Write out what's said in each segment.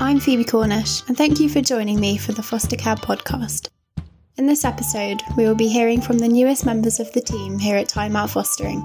I'm Phoebe Cornish, and thank you for joining me for the Foster Care podcast. In this episode, we will be hearing from the newest members of the team here at Time Out Fostering.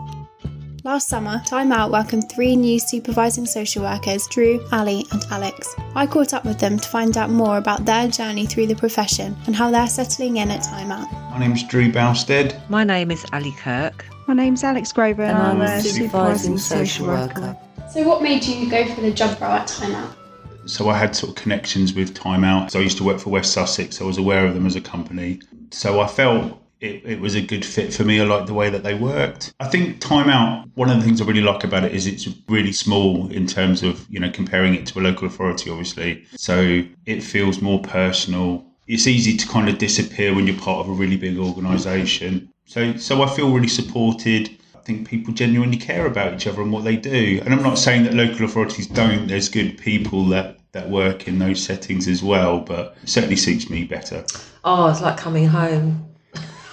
Last summer, Time Out welcomed three new supervising social workers, Drew, Ali, and Alex. I caught up with them to find out more about their journey through the profession and how they're settling in at Time Out. My name's Drew Bousted. My name is Ali Kirk. My name's Alex Grover, and I'm a supervising social worker. So, what made you go for the job role at Time Out? So I had sort of connections with Time Out. So I used to work for West Sussex. I was aware of them as a company. So I felt it, it was a good fit for me. I liked the way that they worked. I think Time Out, one of the things I really like about it is it's really small in terms of, you know, comparing it to a local authority, obviously. So it feels more personal. It's easy to kind of disappear when you're part of a really big organisation. So, so I feel really supported. Think people genuinely care about each other and what they do. And I'm not saying that local authorities don't. There's good people that that work in those settings as well, but certainly suits me better. Oh, it's like coming home.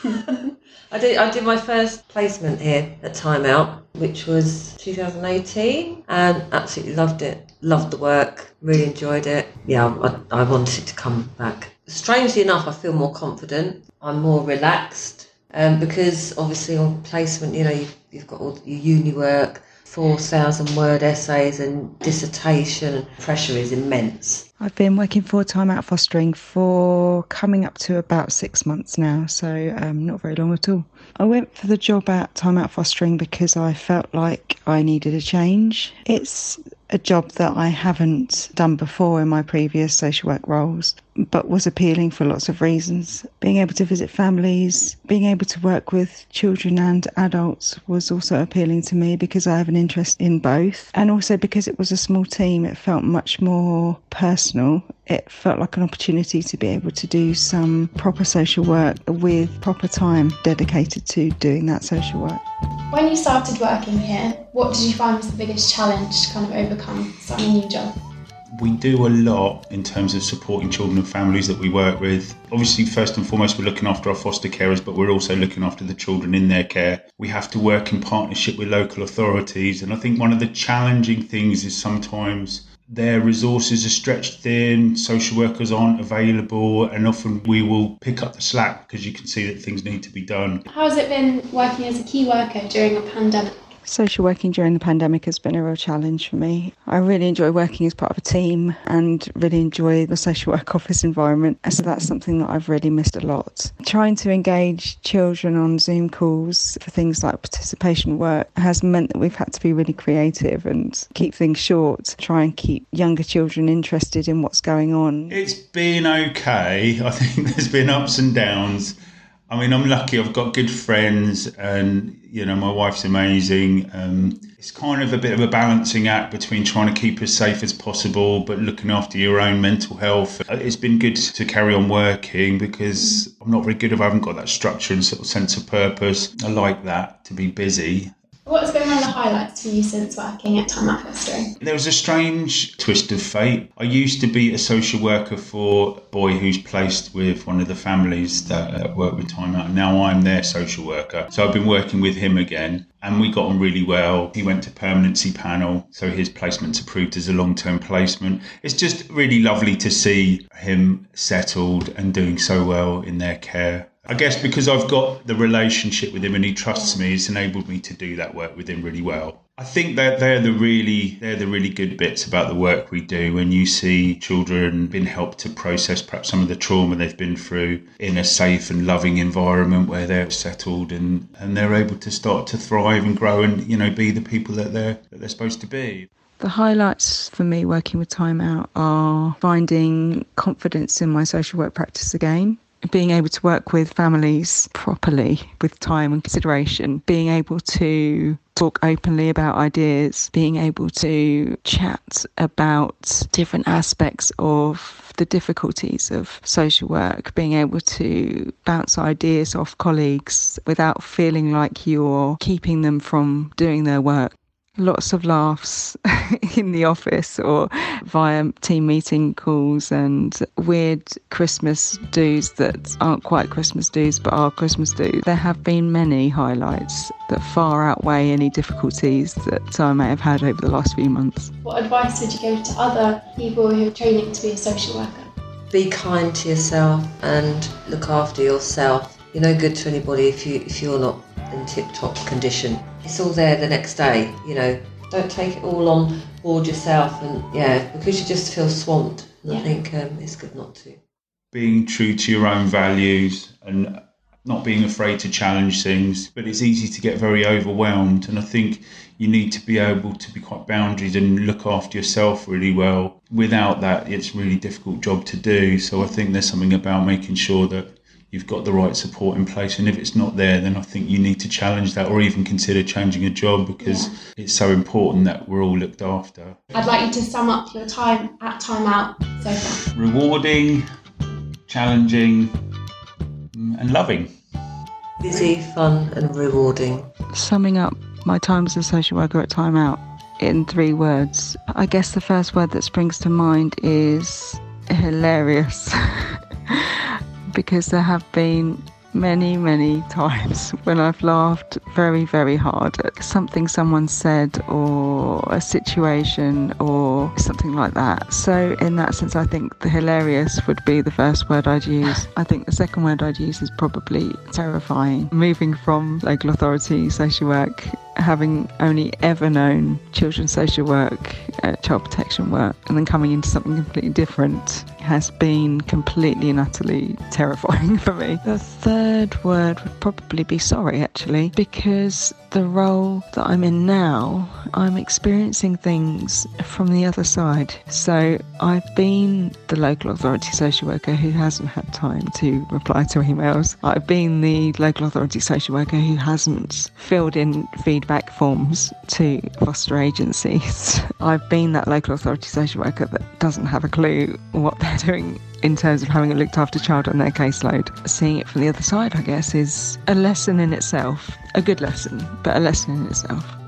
I did I did my first placement here at Time Out, which was 2018, and absolutely loved it. Loved the work, really enjoyed it. Yeah, I, I wanted to come back. Strangely enough, I feel more confident. I'm more relaxed um, because obviously on placement, you know, you've, you've got all your uni work, 4,000 word essays and dissertation. Pressure is immense. I've been working full time out fostering for coming up to about six months now, so um, not very long at all. I went for the job at Time Out Fostering because I felt like I needed a change. It's a job that I haven't done before in my previous social work roles, but was appealing for lots of reasons. Being able to visit families, being able to work with children and adults was also appealing to me because I have an interest in both. And also because it was a small team, it felt much more personal. It felt like an opportunity to be able to do some proper social work with proper time dedicated to doing that social work. When you started working here, what did you find was the biggest challenge to kind of overcome starting a new job? We do a lot in terms of supporting children and families that we work with. Obviously, first and foremost, we're looking after our foster carers, but we're also looking after the children in their care. We have to work in partnership with local authorities, and I think one of the challenging things is sometimes their resources are stretched thin, social workers aren't available, and often we will pick up the slack because you can see that things need to be done. How has it been working as a key worker during a pandemic? Social working during the pandemic has been a real challenge for me. I really enjoy working as part of a team and really enjoy the social work office environment. So that's something that I've really missed a lot. Trying to engage children on Zoom calls for things like participation work has meant that we've had to be really creative and keep things short, try and keep younger children interested in what's going on. It's been okay. I think there's been ups and downs. I mean, I'm lucky. I've got good friends, and you know, my wife's amazing. Um, it's kind of a bit of a balancing act between trying to keep as safe as possible, but looking after your own mental health. Uh, it's been good to carry on working because I'm not very good if I haven't got that structure and sort of sense of purpose. I like that to be busy. What's been one of the highlights for you since working at Time Out Fostering? There was a strange twist of fate. I used to be a social worker for a boy who's placed with one of the families that uh, work with Time Out. Now I'm their social worker. So I've been working with him again and we got on really well. He went to permanency panel, so his placement's approved as a long term placement. It's just really lovely to see him settled and doing so well in their care. I guess because I've got the relationship with him and he trusts me, it's enabled me to do that work with him really well. I think that they're the really they're the really good bits about the work we do when you see children being helped to process perhaps some of the trauma they've been through in a safe and loving environment where they're settled and, and they're able to start to thrive and grow and you know be the people that they're that they're supposed to be. The highlights for me working with Time Out are finding confidence in my social work practice again being able to work with families properly with time and consideration, being able to talk openly about ideas, being able to chat about different aspects of the difficulties of social work, being able to bounce ideas off colleagues without feeling like you're keeping them from doing their work. Lots of laughs in the office or via team meeting calls and weird Christmas do's that aren't quite Christmas do's but are Christmas do's. There have been many highlights that far outweigh any difficulties that I may have had over the last few months. What advice would you give to other people who are training to be a social worker? Be kind to yourself and look after yourself. You're no good to anybody if you if you're not in tip top condition. It's all there the next day, you know. Don't take it all on board yourself, and yeah, because you just feel swamped. And I think um, it's good not to. being true to your own values and not being afraid to challenge things. But it's easy to get very overwhelmed. And I think you need to be able to be quite boundaried and look after yourself really well. Without that, it's a really difficult job to do. So I think there's something about making sure that you've got the right support in place. And if it's not there, then I think you need to challenge that or even consider changing a job because it's so important that we're all looked after. I'd like you to sum up your time at Time Out so far. Rewarding, challenging, mm, and loving. Busy, fun, and rewarding. Summing up my time as a social worker at Time Out in three words, I guess the first word that springs to mind is hilarious. because there have been many, many times when I've laughed very, very hard at something someone said or a situation or something like that. So, in that sense, I think the hilarious would be the first word I'd use. I think the second word I'd use is probably terrifying. Moving from local authority social work having only ever known children's social work, uh, child protection work, and then coming into something completely different has been completely and utterly terrifying for me. The third word would probably be sorry, actually, because the role that I'm in now, I'm experiencing things from the other side. So I've been the local authority social worker who hasn't had time to reply to emails. I've been the local authority social worker who hasn't filled in feedback forms to foster agencies. I've been that local authority social worker that doesn't have a clue what they're doing in terms of having a looked after child on their caseload. Seeing it from the other side, I guess, is a lesson in itself. A good lesson, but a lesson in itself.